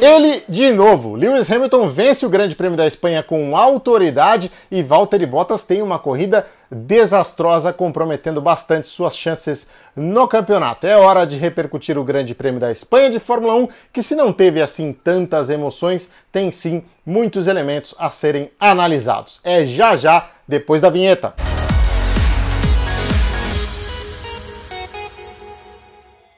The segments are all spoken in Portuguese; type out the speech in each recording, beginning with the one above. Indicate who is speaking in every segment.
Speaker 1: Ele de novo. Lewis Hamilton vence o Grande Prêmio da Espanha com autoridade e Valtteri Bottas tem uma corrida desastrosa, comprometendo bastante suas chances no campeonato. É hora de repercutir o Grande Prêmio da Espanha de Fórmula 1, que se não teve assim tantas emoções, tem sim muitos elementos a serem analisados. É já já depois da vinheta.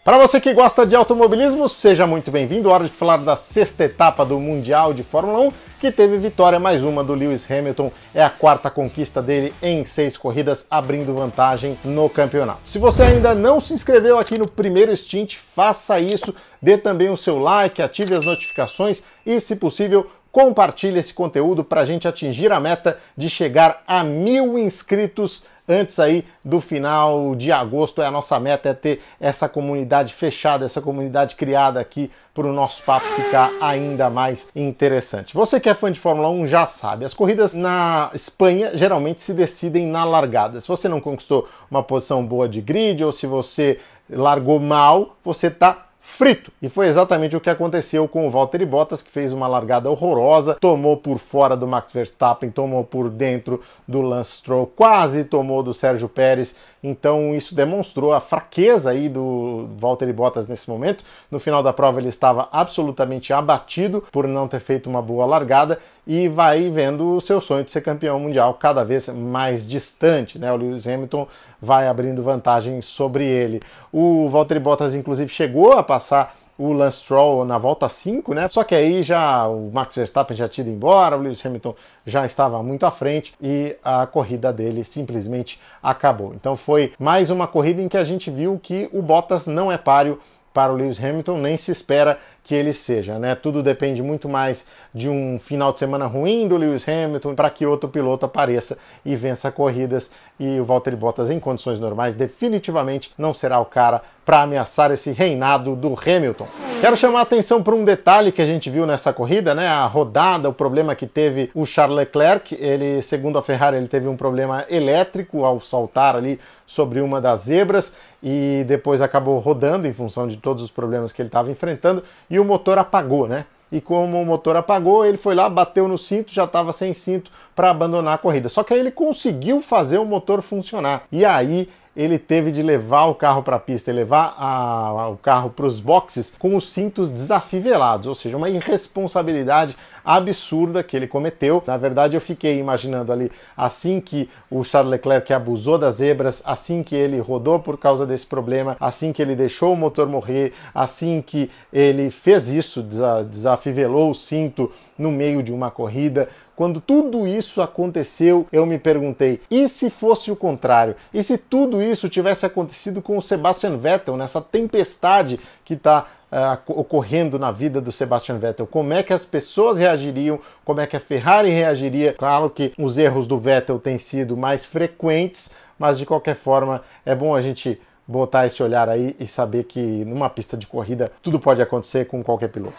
Speaker 1: Para você que gosta de automobilismo, seja muito bem-vindo. Hora de falar da sexta etapa do Mundial de Fórmula 1, que teve vitória mais uma do Lewis Hamilton. É a quarta conquista dele em seis corridas, abrindo vantagem no campeonato. Se você ainda não se inscreveu aqui no primeiro stint, faça isso. Dê também o seu like, ative as notificações e, se possível, compartilhe esse conteúdo para a gente atingir a meta de chegar a mil inscritos antes aí do final de agosto. É a nossa meta é ter essa comunidade fechada, essa comunidade criada aqui para o nosso papo ficar ainda mais interessante. Você que é fã de Fórmula 1 já sabe, as corridas na Espanha geralmente se decidem na largada. Se você não conquistou uma posição boa de grid ou se você largou mal, você está frito. E foi exatamente o que aconteceu com o Valtteri Bottas, que fez uma largada horrorosa, tomou por fora do Max Verstappen, tomou por dentro do Lance Stroll, quase tomou do Sérgio Pérez. Então isso demonstrou a fraqueza aí do Valtteri Bottas nesse momento. No final da prova ele estava absolutamente abatido por não ter feito uma boa largada e vai vendo o seu sonho de ser campeão mundial cada vez mais distante, né? O Lewis Hamilton vai abrindo vantagem sobre ele. O Valtteri Bottas inclusive chegou a passar o Lance Stroll na volta 5, né? Só que aí já o Max Verstappen já tinha ido embora, o Lewis Hamilton já estava muito à frente e a corrida dele simplesmente acabou. Então foi mais uma corrida em que a gente viu que o Bottas não é páreo para o Lewis Hamilton, nem se espera que ele seja, né? Tudo depende muito mais de um final de semana ruim do Lewis Hamilton para que outro piloto apareça e vença corridas e o Valtteri Bottas em condições normais definitivamente não será o cara para ameaçar esse reinado do Hamilton. Quero chamar a atenção para um detalhe que a gente viu nessa corrida, né? A rodada, o problema que teve o Charles Leclerc. Ele, segundo a Ferrari, ele teve um problema elétrico ao saltar ali sobre uma das zebras e depois acabou rodando em função de todos os problemas que ele estava enfrentando e o motor apagou, né? E como o motor apagou, ele foi lá, bateu no cinto, já estava sem cinto para abandonar a corrida. Só que aí ele conseguiu fazer o motor funcionar. E aí ele teve de levar o carro para a pista e levar a, o carro para os boxes com os cintos desafivelados, ou seja, uma irresponsabilidade absurda que ele cometeu. Na verdade, eu fiquei imaginando ali, assim que o Charles Leclerc abusou das zebras, assim que ele rodou por causa desse problema, assim que ele deixou o motor morrer, assim que ele fez isso, desafivelou o cinto no meio de uma corrida, quando tudo isso aconteceu, eu me perguntei: e se fosse o contrário? E se tudo isso tivesse acontecido com o Sebastian Vettel, nessa tempestade que está Uh, eh, ocorrendo na vida do Sebastian Vettel, como é que as pessoas reagiriam, como é que a Ferrari reagiria. Claro que os erros do Vettel têm sido mais frequentes, mas de qualquer forma é bom a gente botar esse olhar aí e saber que numa pista de corrida tudo pode acontecer com qualquer piloto.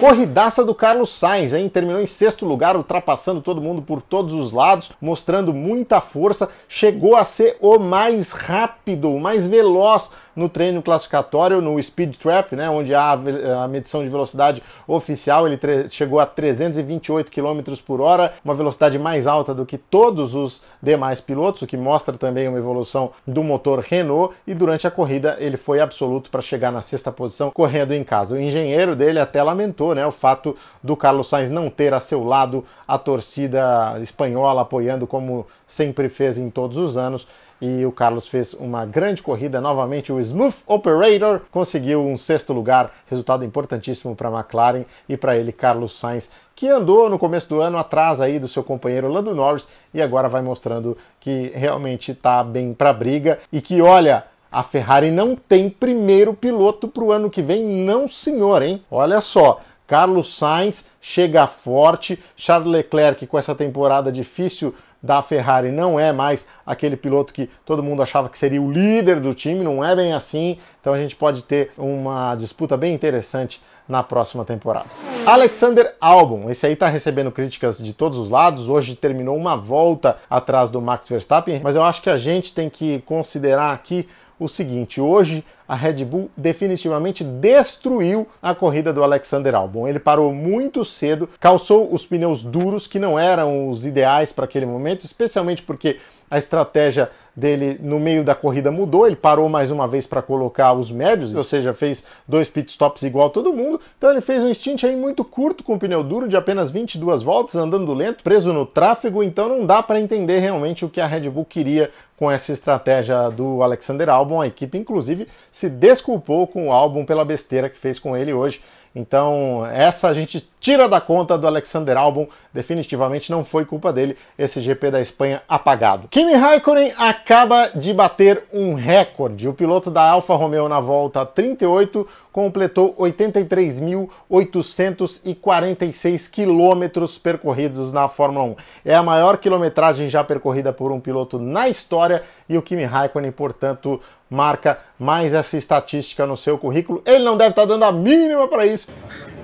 Speaker 1: Corridaça do Carlos Sainz, hein? Terminou em sexto lugar, ultrapassando todo mundo por todos os lados, mostrando muita força. Chegou a ser o mais rápido, o mais veloz no treino classificatório, no Speed Trap, né, onde há a medição de velocidade oficial, ele chegou a 328 km por hora, uma velocidade mais alta do que todos os demais pilotos, o que mostra também uma evolução do motor Renault, e durante a corrida ele foi absoluto para chegar na sexta posição, correndo em casa. O engenheiro dele até lamentou né, o fato do Carlos Sainz não ter a seu lado a torcida espanhola apoiando como sempre fez em todos os anos e o Carlos fez uma grande corrida novamente. O Smooth Operator conseguiu um sexto lugar, resultado importantíssimo para a McLaren e para ele, Carlos Sainz, que andou no começo do ano atrás aí do seu companheiro Lando Norris e agora vai mostrando que realmente está bem para a briga e que, olha, a Ferrari não tem primeiro piloto para o ano que vem, não senhor, hein? Olha só. Carlos Sainz chega forte, Charles Leclerc com essa temporada difícil da Ferrari não é mais aquele piloto que todo mundo achava que seria o líder do time, não é bem assim. Então a gente pode ter uma disputa bem interessante na próxima temporada. Alexander Albon, esse aí tá recebendo críticas de todos os lados. Hoje terminou uma volta atrás do Max Verstappen, mas eu acho que a gente tem que considerar aqui o seguinte: hoje a Red Bull definitivamente destruiu a corrida do Alexander Albon. Ele parou muito cedo, calçou os pneus duros que não eram os ideais para aquele momento, especialmente porque a estratégia dele no meio da corrida mudou, ele parou mais uma vez para colocar os médios, ou seja, fez dois pit stops igual a todo mundo. Então ele fez um stint aí muito curto com pneu duro de apenas 22 voltas, andando lento, preso no tráfego, então não dá para entender realmente o que a Red Bull queria com essa estratégia do Alexander Albon. A equipe inclusive se desculpou com o Albon pela besteira que fez com ele hoje. Então, essa a gente tira da conta do Alexander Albon, definitivamente não foi culpa dele esse GP da Espanha apagado. Kimi Raikkonen acaba de bater um recorde. O piloto da Alfa Romeo na volta 38 completou 83.846 quilômetros percorridos na Fórmula 1. É a maior quilometragem já percorrida por um piloto na história e o Kimi Raikkonen, portanto, marca mais essa estatística no seu currículo. Ele não deve estar dando a mínima para isso.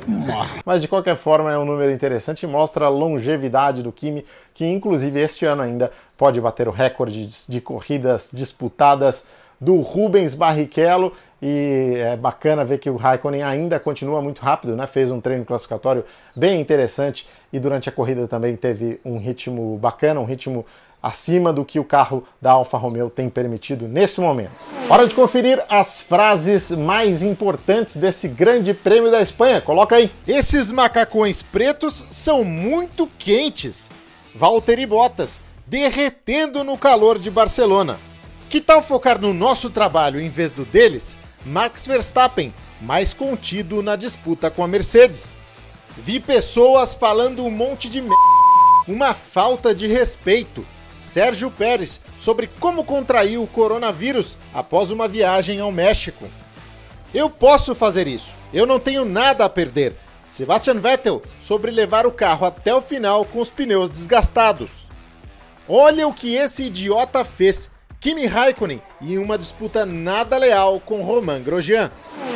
Speaker 1: Mas de qualquer forma é um número interessante e mostra a longevidade do Kimi, que inclusive este ano ainda pode bater o recorde de corridas disputadas do Rubens Barrichello e é bacana ver que o Raikkonen ainda continua muito rápido, né? Fez um treino classificatório bem interessante e durante a corrida também teve um ritmo bacana, um ritmo acima do que o carro da Alfa Romeo tem permitido nesse momento. Hora de conferir as frases mais importantes desse grande prêmio da Espanha. Coloca aí.
Speaker 2: Esses macacões pretos são muito quentes. Valtteri Bottas, derretendo no calor de Barcelona. Que tal focar no nosso trabalho em vez do deles? Max Verstappen, mais contido na disputa com a Mercedes. Vi pessoas falando um monte de merda. Uma falta de respeito. Sérgio Pérez sobre como contraiu o coronavírus após uma viagem ao México. Eu posso fazer isso, eu não tenho nada a perder. Sebastian Vettel sobre levar o carro até o final com os pneus desgastados. Olha o que esse idiota fez. Kimi Raikkonen em uma disputa nada leal com Romain Grosjean.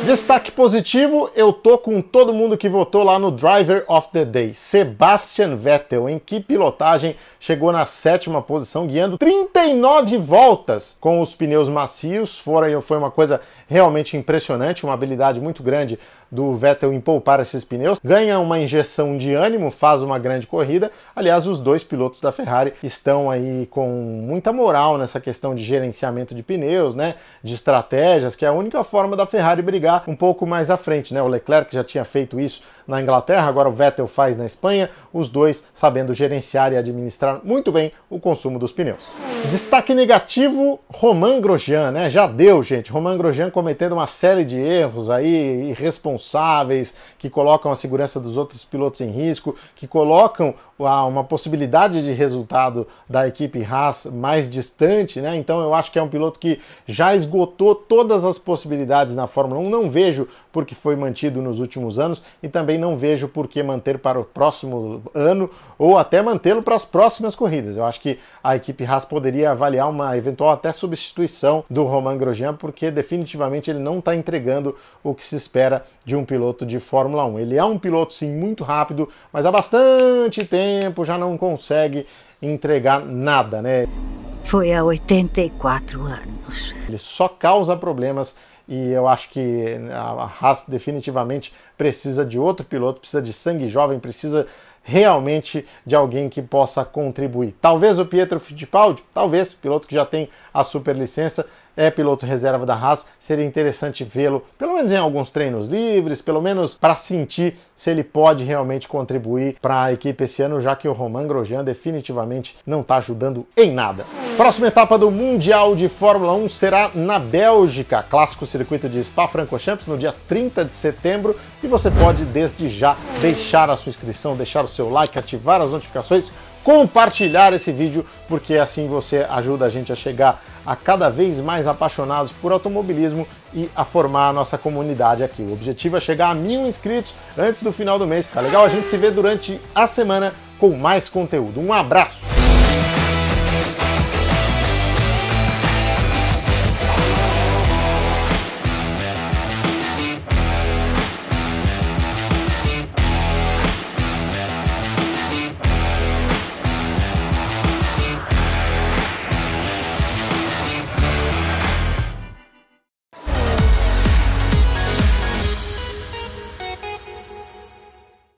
Speaker 1: Destaque positivo, eu tô com todo mundo que votou lá no Driver of the Day. Sebastian Vettel, em que pilotagem, chegou na sétima posição, guiando 39 voltas com os pneus macios. Fora, foi uma coisa realmente impressionante, uma habilidade muito grande do Vettel em poupar esses pneus. Ganha uma injeção de ânimo, faz uma grande corrida. Aliás, os dois pilotos da Ferrari estão aí com muita moral nessa questão de gerenciamento de pneus, né? De estratégias, que é a única forma da Ferrari brigar um pouco mais à frente, né? O Leclerc já tinha feito isso na Inglaterra, agora o Vettel faz na Espanha, os dois sabendo gerenciar e administrar muito bem o consumo dos pneus. Destaque negativo, Romain Grosjean, né? Já deu, gente. Romain Grosjean cometendo uma série de erros aí irresponsáveis, que colocam a segurança dos outros pilotos em risco, que colocam uma possibilidade de resultado da equipe Haas mais distante, né? Então eu acho que é um piloto que já esgotou todas as possibilidades na Fórmula 1. Não vejo porque foi mantido nos últimos anos e também não vejo por que manter para o próximo ano ou até mantê-lo para as próximas corridas. Eu acho que a equipe Haas poderia avaliar uma eventual até substituição do Romain Grosjean, porque definitivamente ele não está entregando o que se espera de um piloto de Fórmula 1. Ele é um piloto sim muito rápido, mas há bastante tempo já não consegue entregar nada, né?
Speaker 3: Foi há 84 anos.
Speaker 1: Ele só causa problemas e eu acho que a Haas definitivamente precisa de outro piloto, precisa de sangue jovem, precisa realmente de alguém que possa contribuir. Talvez o Pietro Fittipaldi, talvez, piloto que já tem a superlicença, é piloto reserva da Haas, seria interessante vê-lo, pelo menos em alguns treinos livres, pelo menos para sentir se ele pode realmente contribuir para a equipe esse ano, já que o Romain Grosjean definitivamente não está ajudando em nada. Próxima etapa do Mundial de Fórmula 1 será na Bélgica, clássico circuito de Spa-Francorchamps no dia 30 de setembro, e você pode desde já deixar a sua inscrição, deixar o seu like, ativar as notificações, compartilhar esse vídeo, porque assim você ajuda a gente a chegar a cada vez mais apaixonados por automobilismo e a formar a nossa comunidade aqui. O objetivo é chegar a mil inscritos antes do final do mês. Tá legal? A gente se vê durante a semana com mais conteúdo. Um abraço!